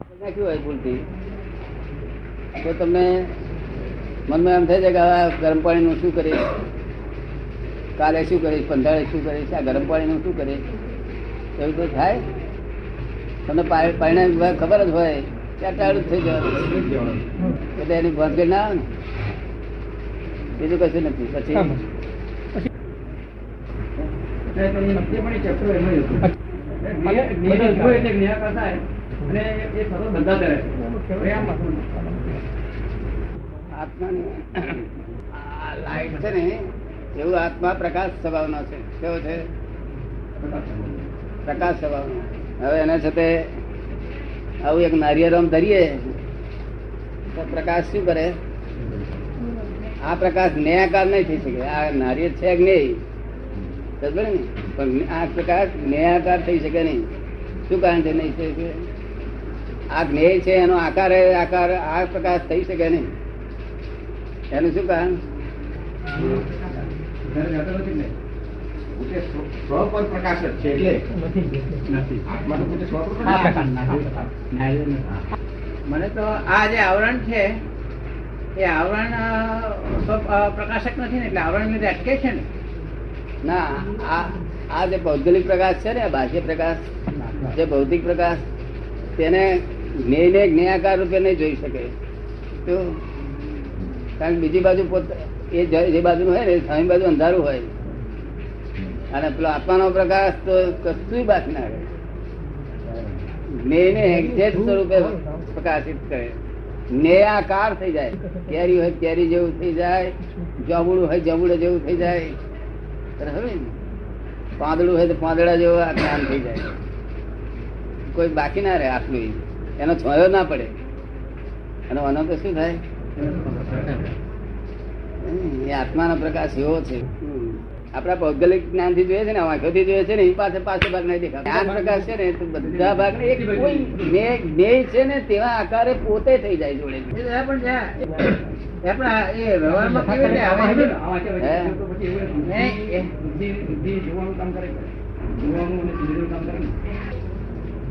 નાખ્યું હોય ભૂલથી? તો તમને મનમાં એમ થાય છે કે હવે ગરમ પાણીનું શું કરીશ કાલે શું કરીશ પંધાળે શું કરીશ આ ગરમ પાણીનું શું કરીશ એવું તો થાય? તમને પરિણામ ખબર જ હોય કે આ ટાળું જ થઈ જવાનું. એટલે એની ભાનગડ ના આવે ને? બીજું કશું નથી. પછી? આ લાઈટ છે ને એવું આત્મા પ્રકાશ સ્વભાવનો છે. કેવો છે? પ્રકાશ સ્વભાવનો. હવે એના સાથે આવું એક નારિયેળ આમ ધરીએ તો પ્રકાશ શું કરે? આ પ્રકાશ ન્યાયકાર નહીં થઈ શકે. આ નારિયેળ છે કે નહીં? પણ આ પ્રકાર ન્યાયકાર થઈ શકે નહીં. શું કારણ છે નહીં થઈ શકે? આ જ્ઞેય છે એનો આકાર આકાર આ પ્રકાશ થઈ શકે નહીં. એનું શું કારણ? મને તો આ જે આવરણ છે એ આવરણ પ્રકાશક નથી ને એટલે આવરણ લીધે અટકે છે ને. ના, આ આ જે ભૌગોલિક પ્રકાશ છે ને બાહ્ય પ્રકાશ, જે ભૌતિક પ્રકાશ, તેને જ્ઞેયને જ્ઞેયાકાર રૂપે નહીં જોઈ શકે. તો, કારણ કે બીજી બાજુ પોતે, એ જે બાજુ હોય ને સામી બાજુ અંધારું હોય. અને પેલો આત્માનો પ્રકાશ તો કશું બાકી ના રહે. જ્ઞેયને એક્ઝેક્ટ સ્વરૂપે પ્રકાશિત કરે. નેયાકાર થઈ જાય. કેરી હોય કેરી જેવું થઈ જાય. જમુડું હોય જાંબુડા જેવું થઈ જાય? પાંદડું હોય તો પાંદડા જેવો જ્ઞાન થઈ જાય. કોઈ બાકી ના રહે આટલું એનો છોયો ના પડે. એનો આનો તો શું થાય? એ આત્માનો પ્રકાશ એવો છે. આપણા ભૌગોલિક જ્ઞાનથી જોઈએ છે ને આંખોથી જોઈએ છે ને એ પાસે પાસે ભાગ નહીં દેખાતો. જ્ઞાન પ્રકાશ છે ને તો બધા ભાગ એક કોઈ જ્ઞેય છે ને, તેવા આકારે પોતે થઈ જાય જોડે. પણ એ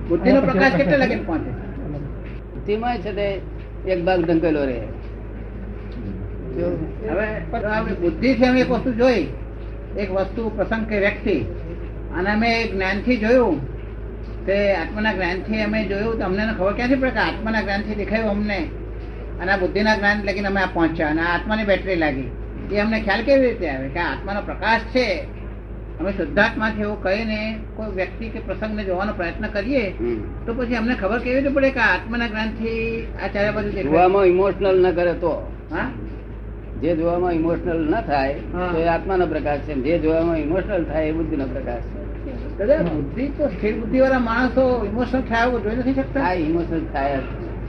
બુદ્ધિનો પ્રકાશ કેટલે પહોંચે? તેમાં છે તે એક ભાગ ઢંકેલો રહે. હવે બુદ્ધિ થી અમે એક વસ્તુ જોઈ. એક વસ્તુ પ્રસંગ કે વ્યક્તિ. અને અમે જ્ઞાનથી જોયું. તે આત્માના જ્ઞાનથી અમે જોયું. તો અમને ખબર ક્યાંથી પડે કે આત્માના જ્ઞાનથી દેખાયું અમને? અને આ બુદ્ધિના જ્ઞાન લગીને અમે આ પહોંચ્યા અને આત્માની બેટરી લાગી. એ અમને ખ્યાલ કેવી રીતે આવે કે આત્માનો પ્રકાશ છે? અમે શુદ્ધાત્માથી એવું કહીને કોઈ વ્યક્તિ કે પ્રસંગને જોવાનો પ્રયત્ન કરીએ તો પછી અમને ખબર કેવી રીતે પડે કે આત્માના જ્ઞાનથી આ ચારે બાજુ જોવામાં ઇમોશનલ ન કરે તો. હા? જે જોવામાં ઇમોશનલ ન થાય તો એ આત્માનો પ્રકાશ છે. જે જોવામાં ઇમોશનલ થાય એ બુદ્ધિનો પ્રકાશ છે. દાદા બુદ્ધિ તો સ્થિર બુદ્ધિ વાળા માણસો ઇમોશનલ થયા જોઈ નથી શકતા? આ ઇમોશનલ થાય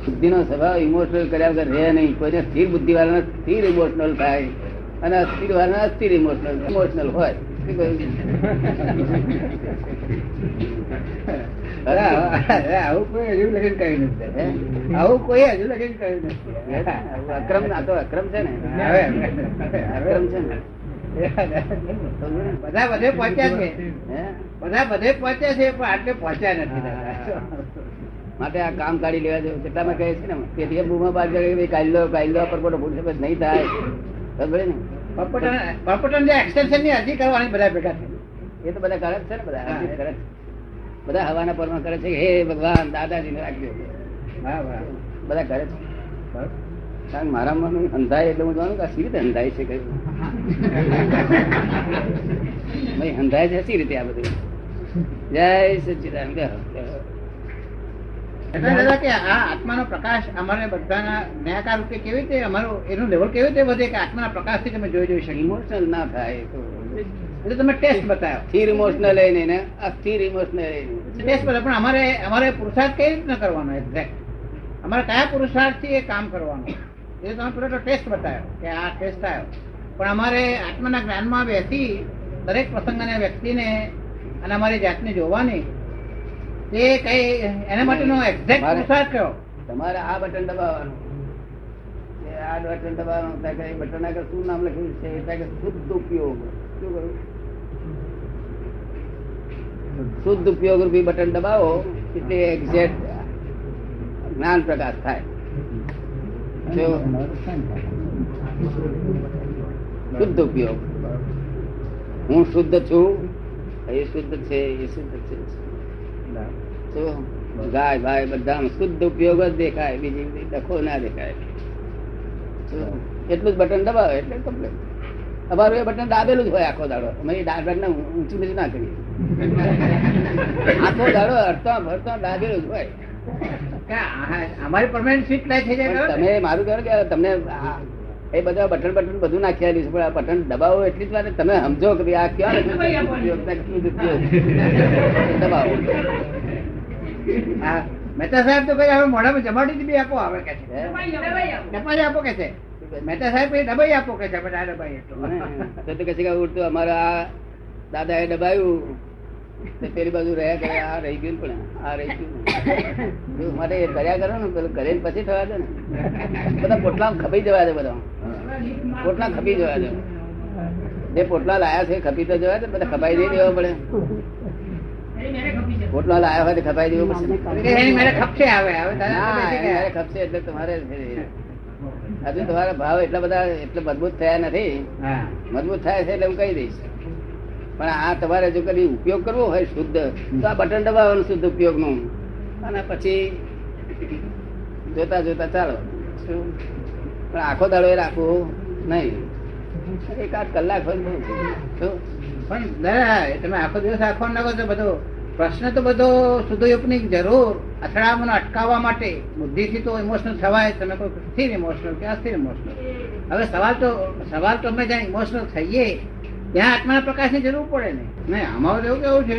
જ. બુદ્ધિનો સ્વભાવ ઇમોશનલ કર્યા વગર રહે નહીં. કોઈને સ્થિર બુદ્ધિ વાળા સ્થિર ઇમોશનલ થાય. અને અસ્થિર વાળા અસ્થિર ઇમોશનલ ઇમોશનલ હોય આવું કોઈ હજુ લગીન કહ્યું નથી આવું કોઈ હજુ લગીન કર્યું નથી અક્રમ ના તો અક્રમ છે ને? ને? બધા બધે પહોંચ્યા છે? બધા બધે પહોંચ્યા છે, પણ આટલે પહોંચ્યા નથી. માટે આ કામ કાઢી લેવા જેવું કેટલામાં કહે છે ને તેથી એ બૂમા જગ્યાએ ભાઈ કાઢી લો કાઢી લો પરપોટો ભૂલ નહીં થાય. ખબર ને? પરપોટન જે એક્સટેન્શનની અરજી કરવાની બધા ભેગા એ તો બધા કરે છે ને બધા. અરજી કરે છે. બધા હવાના પરમાં કરે છે હે ભગવાન દાદાજીને રાખજો. બધા કરે છે. કારણ મારા મન અંધાય એટલે હું જાણું કે સી રીતે અંધાય છે ભાઈ અંધાય છે સી રીતે આ બધું? જય સચિદાન એટલે દાદા કે આ આત્માનો પ્રકાશ અમારે બધાના ન્યાયકાર રૂપે કેવી રીતે અમારો એનું લેવલ કેવી રીતે વધે કે આત્માના પ્રકાશથી તમે જોઈ જોઈ ઇમોશનલ ના થાય તો. એટલે તમે ટેસ્ટ બતાવ્યો સ્થિર ઇમોશનલ લઈને ને અસ્થિર ઇમોશનલ લઈને. ટેસ્ટ બતાવ્યો પણ અમારે અમારે પુરુષાર્થ કઈ રીતના કરવાનો એક્ઝેક્ટ અમારે કયા પુરુષાર્થથી એ કામ કરવાનું? એ તમે પેલો ટેસ્ટ બતાવ્યો કે આ ટેસ્ટ આવ્યો પણ અમારે આત્માના જ્ઞાનમાં બેસી દરેક પ્રસંગને વ્યક્તિને અને અમારી જાતને જોવાની તે કઈ એના માટેનો એક્ઝેક્ટ પુરુષાર્થ કયો? તમારે આ બટન દબાવવાનું. આ બટન દબાવવાનું ત્યાં બટન આગળ શું નામ લખ્યું છે ત્યાં કે શુદ્ધ ઉપયોગ. શું કરું? શુદ્ધ ઉપયોગ રૂપી બટન દબાવો એટલે એક્ઝેક્ટ જ્ઞાન પ્રકાશ થાય. શુદ્ધ ઉપયોગ. હું શુદ્ધ છું એ શુદ્ધ છે એ શુદ્ધ છે. જો ગાય ભાઈ બધા શુદ્ધ ઉપયોગ જ દેખાય બીજી બધી ડખો ના દેખાય. એટલું જ બટન દબાવે એટલે કમ્પ્લેન અમારું એ બટન દાબેલું જ હોય આખો દાડો. અમે એ બટન ઊંચું નીચું ના કરીએ. આખો દાડો હરતા ફરતા દાબેલું જ હોય. અમારી પરમાનન્ટ લાય થઈ જાય તમે મારું કહો કે તમને એ બધા બટન બટન બધું નાખ્યા છે પણ આ બટન દબાવો એટલી જ વાર તમે સમજો કે આ ક્યાં દબાવો. મહેતા સાહેબ તો કઈ મોઢામાં જમાડી બી આપો આવે કે છે. ડબાઈ આપો કે છે? મહેતા સાહેબ એ ડબાઈ આપો કે છે? આ ડબાઈ એટલો. તો તો છે કે ઉડતું, અમારા દાદા એ દબાયું પેલી બાજુ રહ્યા કરે, આ રહી ગયું પણ, આ રહી ગયું. માટે એ કર્યા કરો ને, પેલું કરે પછી થવા દે ને. બધા પોટલા ખપી જવા દે બધા. પોટલા ખપી જવા દે. જે પોટલા લાયા છે, ખપી તો જવા દે, બધા ખપાઈ દઈ દેવા પડે. પોટલા લાયા હોય તો ખપાઈ દેવું પડશે ખપશે એટલે તમારે હજુ તમારા ભાવ એટલા બધા એટલે મજબૂત થયા નથી. મજબૂત થાય છે એટલે હું કહી દઈશ. પણ આ તમારે જો કદી ઉપયોગ કરવો હોય શુદ્ધ તો આ બટન દબાવવાનું શુદ્ધ ઉપયોગનું. અને પછી જોતા જોતા ચાલો? પણ આખો દાડો એ રાખવું નહીં. એકાદ કલાક હોય શું? પણ દાદા તમે આખો દિવસ આખો નાખો તો બધો પ્રશ્ન તો બધો શુદ્ધયોગની જરૂર. અથડામણ અટકાવવા માટે બુદ્ધિથી તો ઇમોશનલ થવાય. તમે કોઈ સ્થિર ઇમોશનલ કે અસ્થિર ઇમોશનલ હવે સવાલ તો સવાલ તો અમે જ્યાં ઇમોશનલ થઈએ, ત્યાં આત્માના પ્રકાશની જરૂર પડે ને. નહીં આમાં એવું કેવું છે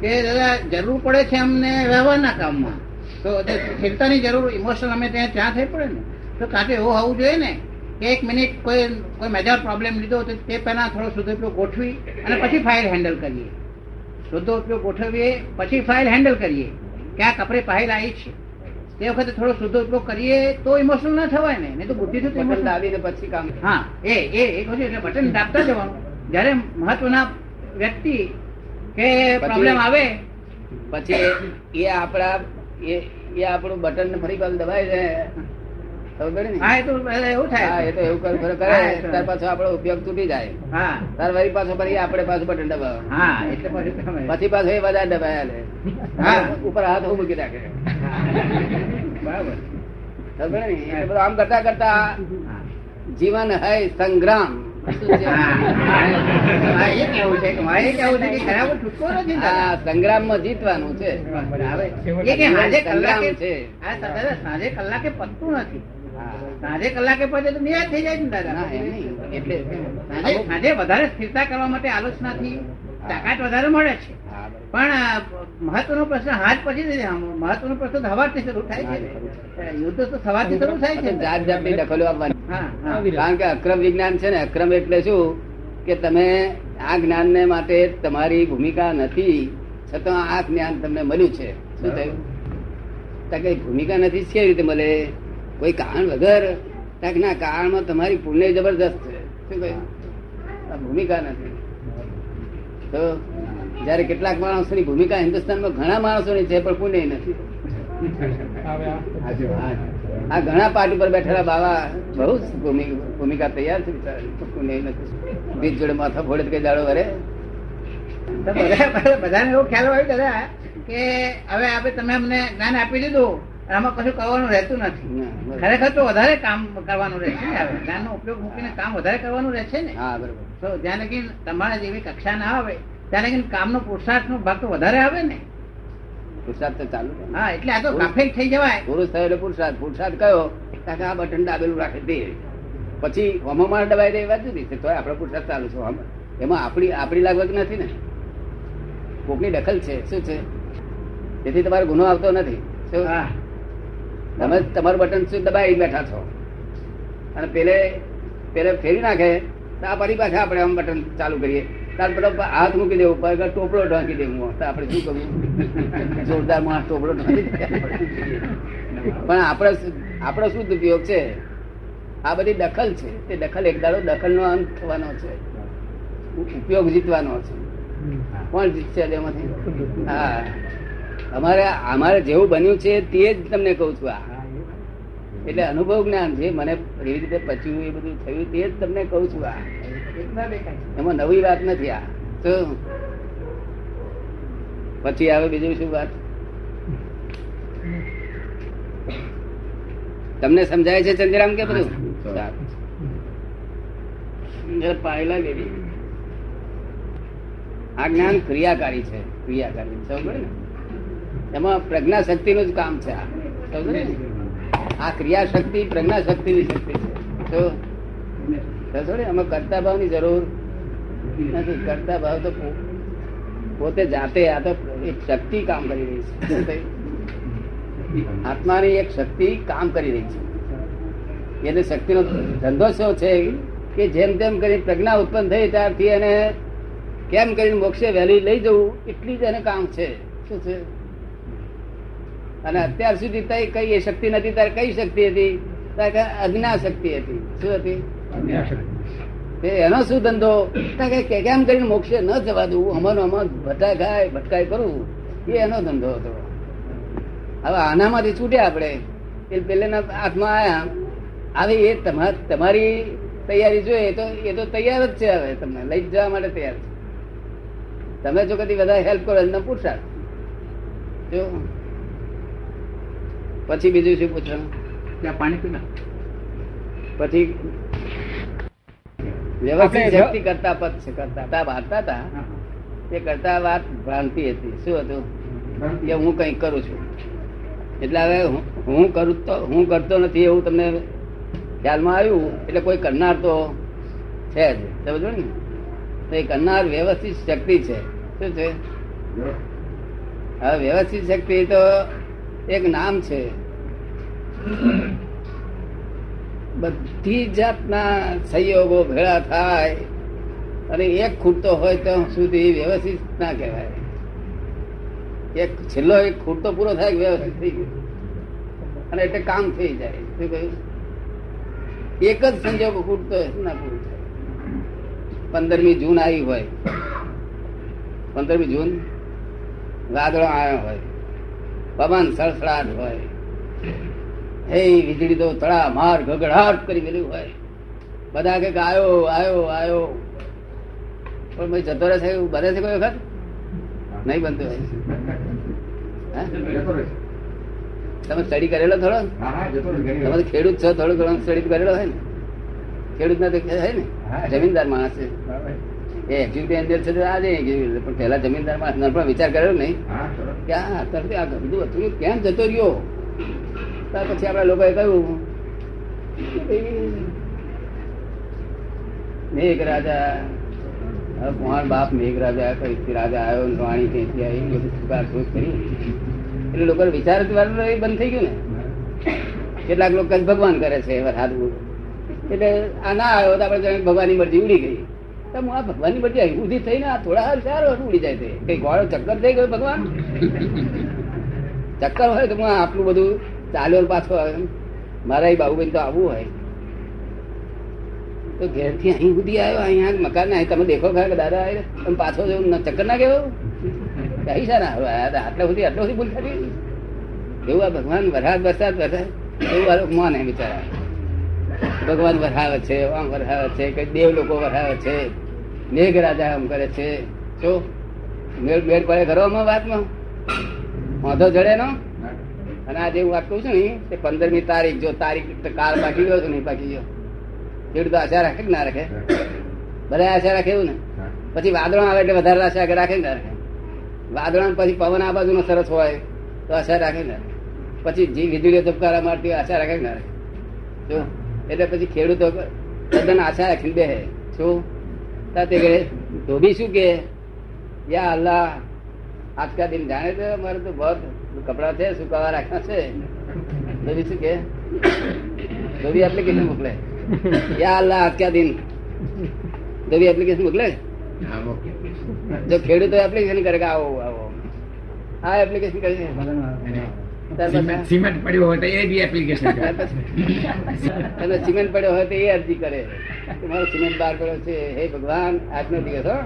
કે દાદા, જરૂર પડે છે અમને વ્યવહારના કામમાં. તો સ્થિરતાની જરૂર ઇમોશનલ અમે ત્યાં ત્યાં થઈ પડે ને. તો કાંઠે એવું હોવું જોઈએ ને. કે એક મિનિટ કોઈ કોઈ મેજર પ્રોબ્લેમ લીધો તો તે પહેલા થોડો શુદ્ધ ઉપયોગ ગોઠવી અને પછી ફાઇલ હેન્ડલ કરીએ. શુદ્ધ ઉપયોગ ગોઠવીએ પછી ફાઇલ હેન્ડલ કરીએ. ક્યાંક આપણે ફાઇલ આવી છે. તે વખતે થોડો શુદ્ધ ઉપયોગ કરીએ તો ઇમોશનલ ના થવાય ને નહીં તો બુદ્ધિથી તો બટન દાબીને પછી કામ હા એ એ એક કહું એટલે બટન દાબતા જવાનું. જ્યારે મહત્વના વ્યક્તિ કે પ્રોબ્લેમ આવે પછી એ આપણા એ એ આપણું બટન ફરી પાછું દબાઈ જાય પાછો પાછો એ બધા દબાયા ઉપર હાથ મૂકી રાખે બરાબર. આમ કરતા કરતા જીવન હૈ સંગ્રામ. સંગ્રામ દાદા. જીતવાનું છે. કલાકે છે. હા, દાદા સાંજે કલાકે પતતું નથી. સાંજે કલાકે પહોંચે તો નિરાશ થઈ જાય ને દાદા. એટલે સાંજે સાંજે વધારે સ્થિરતા કરવા માટે આલોચનાથી તાકાત વધારે મળે છે. પણ મહત્વનો પ્રશ્ન હાથ પછી મહત્વનો પ્રશ્ન સવારથી શરૂ થાય છે યુદ્ધ તો સવારથી શરૂ થાય છે જાત જાતની દખલો આપવાની કારણ કે અક્રમ વિજ્ઞાન છે ને અક્રમ એટલે શું? કે તમે આ જ્ઞાન ને માટે તમારી ભૂમિકા નથી છતાં આ જ્ઞાન તમને મળ્યું છે. શું થયું? ભૂમિકા નથી કેવી રીતે મળે? કોઈ કારણ વગર? ના કારણમાં તમારી પુણ્ય જબરદસ્ત છે. શું કહ્યું? આ ભૂમિકા નથી. તો જયારે કેટલાક માણસોની ભૂમિકા હિન્દુસ્તાનમાં ઘણા માણસોની છે પણ પુણ્ય નથી. આ. ઘણા પાર્ટી પર બેઠેલા બાવા બહુ ભૂમિકા તૈયાર છે. પુણ્ય નથી. બીજ જોડે માથા ફોડે કઈ દાડો વરે. તો બધા બધાને એવો ખ્યાલ હોય દાદા કે હવે આપણે તમે અમને જ્ઞાન આપી દીધું. આમાં કશું કરવાનું રહેતું નથી. ના. ખરેખર તો વધારે કામ કરવાનું રહે છે ને જ્ઞાનનો ઉપયોગ મૂકીને કામ વધારે કરવાનું રહે છે ને. હા બરોબર. તો જ્યાં લગી તમારા જેવી કક્ષા ના આવે ત્યાં લગી કામનો પુરુષાર્થનો ભાગ તો વધારે આવે ને. પુરુષાર્થ તો ચાલુ. હા એટલે આ તો પરફેક્ટ થઈ જવાય. પુરુષ થયો એટલે પુરુષાર્થ. પુરુષાર્થ કયો? કાકા આ બટન દાબેલું રાખે તે. પછી હોમો માર દબાઈ દે વાત છે. તો આપણો પુરુષાર્થ ચાલુ છે હોમ. એમાં આપણી આપણી લાગવત નથી ને. કોકની દખલ છે. શું છે? તેથી તમારો ગુનો આવતો નથી. શું? તમે તમારું બટન શું દબાઈ બેઠા છો? અને પેલે પેલે ફેરી નાખે તો આ ફરી પાછા આપણે આમ બટન ચાલુ કરીએ. તાર પેલો હાથ મૂકી દેવું પર ટોપલો ઢાંકી દેવું તો આપણે શું કરવું? જોરદાર માણસ ટોપલો ઢાંકી. પણ આપણે આપણો શું ઉપયોગ છે? આ બધી દખલ છે. તે દખલ એક દાડો દખલનો અંત થવાનો છે. ઉપયોગ જીતવાનો છે. કોણ જીતશે એમાંથી હા. અમારે અમારે જેવું બન્યું છે તે જ તમને કહું છું આ. એટલે અનુભવ જ્ઞાન છે મને એવી રીતે પચ્યું એ બધું થયું તે જ તમને કહું છું આ. એમાં નવી વાત નથી આ. તો પછી આવે બીજું શું વાત? તમને સમજાય છે ચંદ્રામ કે બધું? પાયલા બી. આ જ્ઞાન ક્રિયાકારી છે ક્રિયાકારી. સમજ ને? એમાં પ્રજ્ઞા શક્તિ નું જ કામ છે આ. ક્રિયા શક્તિ પ્રજ્ઞા શક્તિ ની શક્તિ છે. તો એમાં કરતા ભાવની જરૂર નથી. કરતા ભાવ તો પોતે જાતે આ તો એક શક્તિ કામ કરી રહી છે. આત્માની એક શક્તિ કામ કરી રહી છે. એટલે શક્તિનો ધંધો શું છે? કે જેમ તેમ કરી પ્રજ્ઞા ઉત્પન્ન થઈ ત્યારથી એને કેમ કરીને મોક્ષે વહેલી લઈ જવું? એટલી જ એને કામ છે. શું છે? અને અત્યાર સુધી તઈ કઈ એ શક્તિ નથી તારે કઈ શક્તિ હતી? તારે અજ્ઞા શક્તિ હતી. શું હતી? એનો શું ધંધો? કે કેમ કરીને મોક્ષે ન જવા દઉં? અમારો અમાર ગાય ભટકાય કરું. એ એનો ધંધો હતો. હવે આનામાંથી છૂટ્યા આપણે. એ પેલેના હાથમાં આયા. હવે એ તમા- તમારી તૈયારી જોઈએ તો એ તો તૈયાર જ છે હવે તમને. લઈ જવા માટે તૈયાર છે. તમે જો કદી વધારે હેલ્પ કરો એમને પુરુષાર્થ જો. પછી બીજું શું પૂછવાનું? ત્યાં પાણી પીના. પછી વ્યવસ્થિત શક્તિ કરતા પદ કરતા વાંચતા હતા. તે કરતા વાત ભ્રાંતિ હતી. શું હતું? કે હું કંઈક કરું છું. એટલે હવે હું કરું તો હું કરતો નથી એવું તમને ખ્યાલમાં આવ્યું? એટલે કોઈ કરનાર તો છે જ. સમજો ને? તો એ કરનાર વ્યવસ્થિત શક્તિ છે. શું છે? હવે વ્યવસ્થિત શક્તિ તો એક નામ છે. બધી જાતના સંયોગો ભેળા થાય અને એક ખૂટતો હોય તો સુધી વ્યવસ્થિત ના કહેવાય. એક છેલ્લો એક ખૂટતો પૂરો થાય વ્યવસ્થિત થઈ ગયું. અને એટલે કામ થઈ જાય. શું કહ્યું? એક જ સંજોગ ખૂટતો ના પૂરું થાય. પંદરમી જૂન આવી હોય. પંદરમી જૂન વાદળો આવ્યો હોય. પવન સળસળાટ હોય. હે વીજળી તો તળા માર ગગડાટ કરી ગયેલું હોય. બધા કે આવ્યો આયો આયો પણ ભાઈ જતો રહે છે એવું બને છે કોઈ વખત? નહીં બનતું હોય. તમે સ્ટડી કરેલો થોડો? તમે ખેડૂત છો થોડો ઘણો સ્ટડી કરેલો હોય ને? ખેડૂત ના તો હે ને? જમીનદાર માણસ છે. એ એક્ટિવિટી અંદર છે આજે પણ પહેલા જમીનદાર માણસ પણ વિચાર કરેલો નહીં. હા, સરસ. આ ગંદુ હતું? કેમ જતો રહ્યો? ત્યાર પછી આપણા લોકોએ કહ્યું મેઘ રાજા હવે બાપ મેઘ રાજા કઈ રાજા આવ્યો વાણી ત્યાંથી આવી બધું સુકાર શોધ કરી? એટલે લોકો વિચાર બંધ થઈ ગયું ને. કેટલાક લોકો ભગવાન કરે છે વરસાદ એટલે આ ના આવ્યો તો આપણે ભગવાનની મરજી ઉડી ગઈ. તો આ ભગવાનની બધી ઉધી થઈને આ થોડા ચાર વાર ઉડી જાય છે કઈ ગોળો ચક્કર થઈ ગયો ભગવાન? ચક્કર હોય તો આટલું બધું ચાલ્યો પાછો આવે મારા એ બાબુબેન તો આવવું હોય. તો ઘેરથી અહીં સુધી આવ્યો અહીંયા મકાન ને તમે દેખો ખરા કે દાદા તમે પાછો જવું ચક્કર ના કેવો કઈ છે ના? આટલા સુધી, આટલો સુધી ભૂલ કરી એવું આ ભગવાન વરસાદ વરસાદ વરસાદ. એવું આ માને બિચારા. ભગવાન વરસાવે છે, આમ વરસાવે છે કઈ દેવ લોકો વરસાવે છે. મેઘ રાજા આમ કરે છે. શું મેળ મેળ પડે ઘરો આમાં વાતમાં? વાંધો જડે નો? અને આજે હું વાત કહું છું ને તે પંદરમી તારીખ જો તારીખ કાલ બાકી ગયો તો નહીં બાકી ગયો. ખેડૂત તો આશા રાખે કે ના રાખે? બધા આશા રાખે એવું ને? પછી વાદળો આવે એટલે વધારે આશા રાખે ને રાખે? વાદળો પછી પવન આ બાજુનો સરસ હોય તો આશા રાખે ને પછી જી વીજળીઓ ધબકારા મારતી આશા રાખે ના રાખે? જો એટલે પછી ખેડૂતો તદ્દન આશા રાખીને બેહે શું તા કરે ધોબી શું કે યા અલ્લાહ આજ કા દિન જાણે તો મારે તો બહુ કપડા છે સુકાવા રાખ્યા છે. ધોબી શું કે ધોબી એપ્લિકેશન મોકલે? યા અલ્લાહ આજ કા દિન ધોબી એપ્લિકેશન મોકલે? હા, જો ખેડૂતો એપ્લિકેશન કરે કે આવો આવો. આ એપ્લિકેશન કરે? સિમેન્ટ- પડ્યો હોય તો એ બી એપ્લિકેશન અને સિમેન્ટ પડ્યો હોય તો એ અરજી કરે. તમારો સિમેન્ટ બહાર પડ્યો છે હે ભગવાન આજનો દિવસ હો.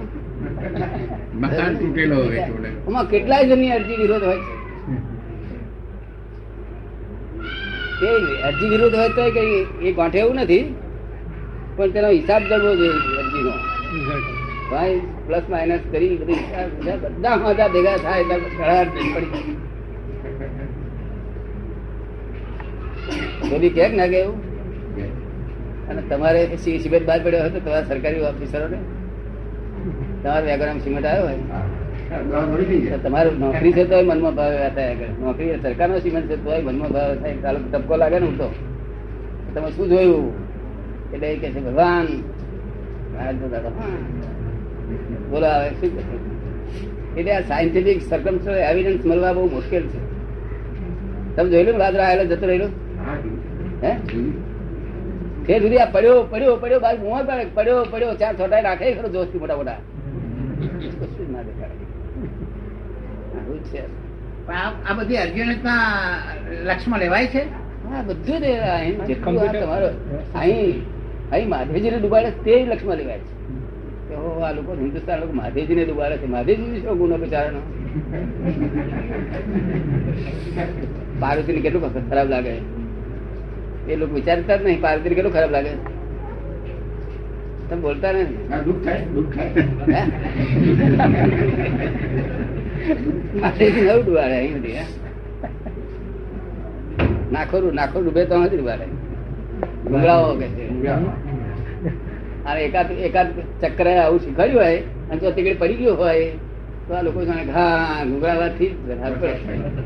મકાન તૂટેલો હોય આમાં કેટલાય જણની અરજી વિરોધ હોય છે. તે અરજી વિરોધ હોય તો કઈ એ ગાંઠે એવું નથી. પણ તેનો હિસાબ કરવો જોઈએ અરજીનો. ભાઈ પ્લસ માઇનસ કરી બધી બધા મજા ભેગા થાય એટલે પડી બધી કે ના કે એવું? અને તમારે સી- સિમેન્ટ બહાર પડ્યો હોય તો તમારા સરકારી ઓફિસરોને? તમારે વેગરામ સિમેન્ટ આવ્યો હોય? તમારું નોકરી છે તોય મનમાં ભાવ થાય કરે નોકરી સરકારનો સિમેન્ટ છે તોય મનમાં ભાવ થાય. ચાલો ટપકો લાગે ને હું તો તમે શું જોયું? એટલે એ કે છે ભગવાન. બોલો હવે શું કહે એટલે આ સાયન્ટિફિક સર્કમ એવિડન્સ મળવા બહુ મુશ્કેલ છે. તમે જોયેલું રાત્રે આવેલો જતો રહેલો? હા. તે સુધી આ પડ્યો પડ્યો પડ્યો બાર મોહ પડે પડ્યો પડ્યો ચાર છોટા રાખે ખરો જોશથી મોટા મોટા. કશું ના દેખાડે છે. આ આ બધી અરજીઓને લક્ષમાં લેવાય છે? હા બધું જ તમારો અહીં અહીં મહાદેવજીને ડુબાડે તે લક્ષમાં લેવાય છે. હો આ લોકો હિન્દુસ્તાન લોકો મહાદેવજીને ડુબાડે છે. મહાદેવજી શું ગુનો બિચારાનો? પાર્વતીને કેટલું ખરાબ લાગે? એ લોકો વિચારતા જ નહીં. પાર્વતીને કેટલું ખરાબ લાગે તમે બોલતા ને. દુઃખ થાય દુઃખ થાય. ડુબાડે અહીં બધી હે? નાખો ડૂબે તો નથી ડુબાડે ગુંગળાઓ કે છે. અને એકાદ એકાદ ચક્કર આવું શીખવાડ્યું હોય અને જો તીકડે પડી ગયો હોય તો આ લોકો જાણે હા ગુંગળાવાથી જ પડે.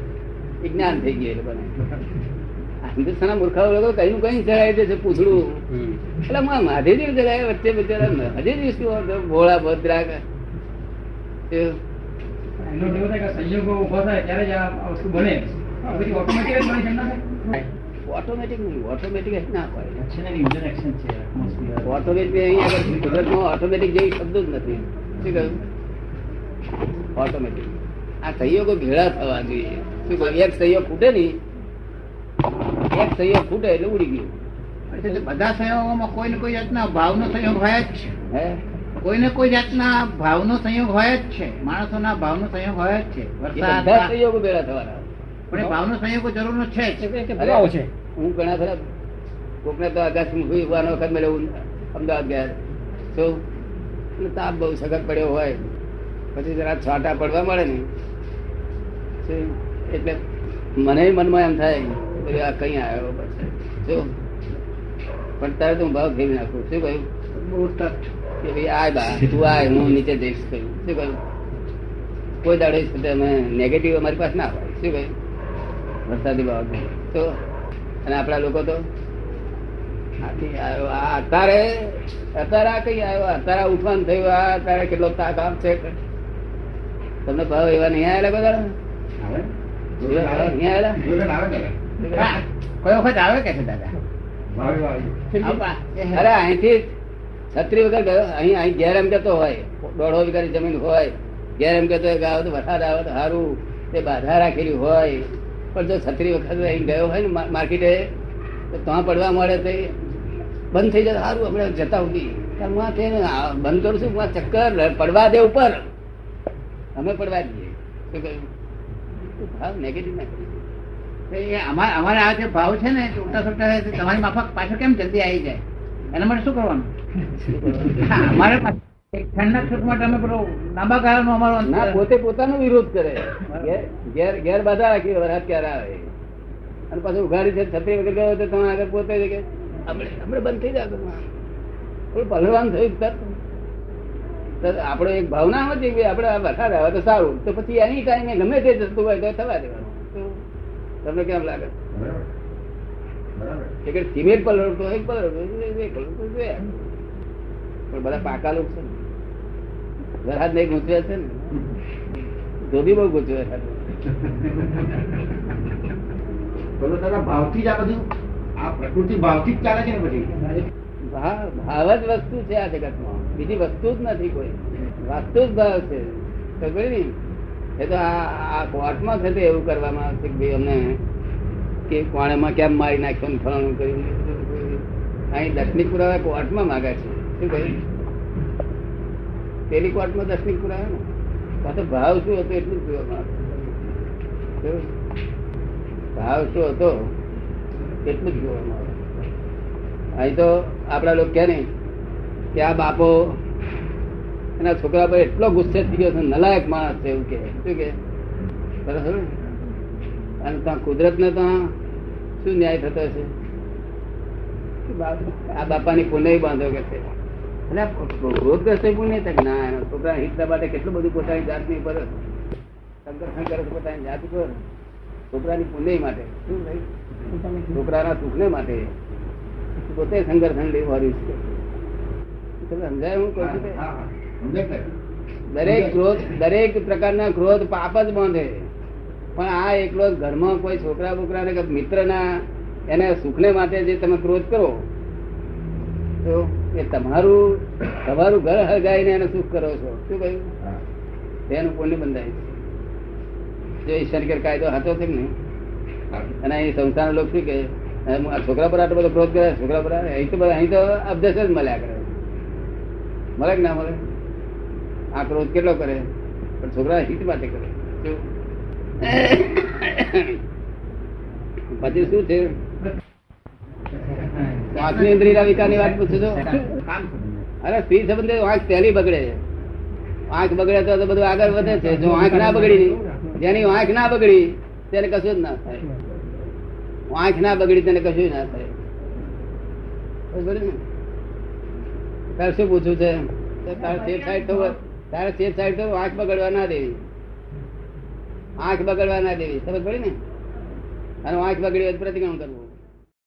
વિજ્ઞાન થઈ ગયું એ લોકોને. આ હિન્દુસ્તાનના મૂર્ખાઓ લોકો કઈ કઈ ચડાવી દે છે પૂછડું. એટલે માં મહાદેવજી ચડાવે વચ્ચે બિચારા મહાદેવજી શું ભોળા ભદ્રા કે એ એનો કેવું થાય કે સંયોગો ઊભા થાય ત્યારે જ આ વસ્તુ બને. ઓટોમેટિક? ઓટોમેટિક નહીં ઓટોમેટિક ના પડે ઓટોમેટિક અહીંયા કુદરતમાં ઓટોમેટિક જેવી શબ્દ જ નથી. શું કહ્યું? ઓટોમેટિક આ સંયોગો ભેળા થવા જોઈએ. શું એક સહયોગ ફૂટે નહીં. એક સંયોગ ફૂટે એટલે ઉડી ગયું. બધા સંયોગોમાં કોઈ ને કોઈ જાતના ભાવનો સંયોગ હોય જ છે. હે? કોઈ ને કોઈ જાતના ભાવનો સંયોગ હોય જ છે. માણસોના ભાવનો સંયોગ હોય જ છે. વરસાદ સંયોગો ભેગા થવાના. પણ એ ભાવનો સંયોગો જરૂરનો છે છે. હું ઘણા ખરા કોકને તો આકાશમાં હુઈ ઉવાનો વખત મેં એવું અમદાવાદ ગયા. તો એટલે તાપ બહુ સખત પડ્યો હોય. પછી જરા છાંટા પડવા મળે ને. એટલે મને મનમાં એમ થાય. કે આ કઈ આવ્યો પછી પણ તારે તો હું ભાવ ફેરવી નાખું. શું કહ્યું? બહુ કે ભાઈ આય બા તું આય હું નીચે જઈશ કહ્યું. શું કહ્યું? કોઈ દાડે અમે નેગેટિવ અમારી પાસે ના હોય. શું કહ્યું? વરસાદી બાબત તો અને આપણા લોકો તો? આ અત્યારે અત્યારે આ કઈ આવ્યો અત્યારે આ ઉઠવાનું થયું આ અત્યારે કેટલો તાક આમ છે. તમને ભાવ એવા નહીં આવેલા બધા? નહીં આવેલા? કોઈ વખત આવે કે છે દાદા. અરે અહીંથી છત્રી વગર ગયો અહીં અહીં ઘેર એમ કેતો હોય. દોઢો વીઘાની જમીન હોય. ઘેર એમ કેતો હોય કે આવે તો વરસાદ આવે તો સારું. તે બાધા રાખેલી હોય. પણ જો છત્રી વખત અહીં ગયો હોય ને માર્કેટે તો ત્યાં પડવા મળે તો બંધ થઈ જાય સારું. આપણે જતા ઉઠી હું થઈને બંધ કરું છું. ચક્કર પડવા દે ઉપર. અમે પડવા દઈએ. શું કહ્યું ભાવ નેગેટિવ ના કરીએ. અમારે અમારે આ જે ભાવ છે ને ઉલટા સુલટા છે, તમારી માફક પાછો કેમ જલ્દી આવી જાય? એના માટે શું કરવાનું? અમારે ઠંડક સુખ માટે અમે પેલો લાંબા ગાળાનો અમારો ના પોતે પોતાનો વિરોધ કરે. ઘેર- ઘેર બાધા રાખી વરસાદ ક્યારે આવે? અને પાછું ઉઘાડી છે છત્રી વગર ગયો તો તમે આગળ પોતે કે આપણે આપણે બંધ થઈ જાય થોડું પલળવાનું થયું તરત. તો આપણો એક ભાવના હોય છે કે આપણે વરસાદ આવે તો સારું. તો પછી એની ટાઈમે ગમે તે જતું હોય તો થવા દેવાનું. તમને કેમ લાગે. એક સિમેન્ટ પલળતો હોય પલળતો હોય, એ પલળતો જોઈએ. પણ બધા પાકા લોકો છે વરસાદ નહીં ગૂંચવે છે ને. ધોબી બહુ ગૂંચવે છે. પેલો ભાવથી જ આ બધું આ પ્રકૃતિ ભાવથી જ ચાલે છે ને બધી? ભાવ જ વસ્તુ છે આ જગતમાં. બીજી વસ્તુ જ નથી કોઈ. વાસ્તુ જ ભાવ છે. ખબર ને એ તો આ કોર્ટમાં છે તે એવું કરવામાં આવશે કે ભાઈ અમને કે કોણેમાં કેમ મારી નાખ્યો ને ફલાણું કર્યું અહીં દસમી પુરાવા કોર્ટમાં માગે છે. શું કહ્યું પેલી કોર્ટમાં દસમી પુરાવા ને તો ભાવ શું હતો એટલું જ જોવામાં આવે. ભાવ શું હતો એટલું જ જોવા આવે અહીં તો આપણા લોકો કે નહીં કે આ બાપો એના છોકરા પર એટલો ગુસ્સે થઈ ગયો નલાયક માણસ છે એવું કે શું કે બરાબર અને ત્યાં કુદરત ને ત્યાં શું ન્યાય થતો હશે? આ બાપાની પુનઃ બાંધો કે માટે કેટલું બધું પોતાની જાતની ઉપર સંકર્ષણ કરે છે પોતાની જાત ઉપર. છોકરાની પુણ્ય માટે. શું ભાઈ? છોકરાના સુખને માટે. પોતે લઈ વાળ્યું છે. સમજાય હું કહું છું દરેક ક્રોધ દરેક પ્રકારના ક્રોધ પાપ જ બાંધે. પણ આ એકલો ઘરમાં કોઈ છોકરા બોકરા ને મિત્રના એને સુખને માટે જે તમે ક્રોધ કરો તો એ તમારું તમારું ઘર હળગાઈને એને સુખ કરો છો. શું કહ્યું? તેનું પુણ્ય બંધાય છે જો ઈશ્વર કાયદો હતો છે ને અને અહીં સંસ્થાના લોકો શું કે છોકરા પર આટલો બધો ક્રોધ કરે છોકરા પર અહીં તો અહીં તો અભ્યાસ જ મળ્યા કરે. મળે કે ના મળે? આ ક્રોધ કેટલો કરે? પણ છોકરા હિત માટે કરે. પછી શું છે? આંખની ઇન્દ્રિયના વિકારની વાત પૂછો છો? અરે સ્ત્રી સંબંધે આંખ પહેલી બગડે આંખ બગડે તો તો બધું આગળ વધે છે. જો આંખ ના બગડી જેની આંખ ના બગડી તેને કશું જ ના થાય. આંખ ના બગડી તેને કશું જ ના થાય. શું પૂછવું છે? તો તારે સાઈડ થવું તારે તે સાઈડ તો આંખ બગડવા ના દેવી. આંખ બગડવા ના દેવી. સમજ પડી ને? અને આંખ બગડી પ્રતિક્રમણ કરવું.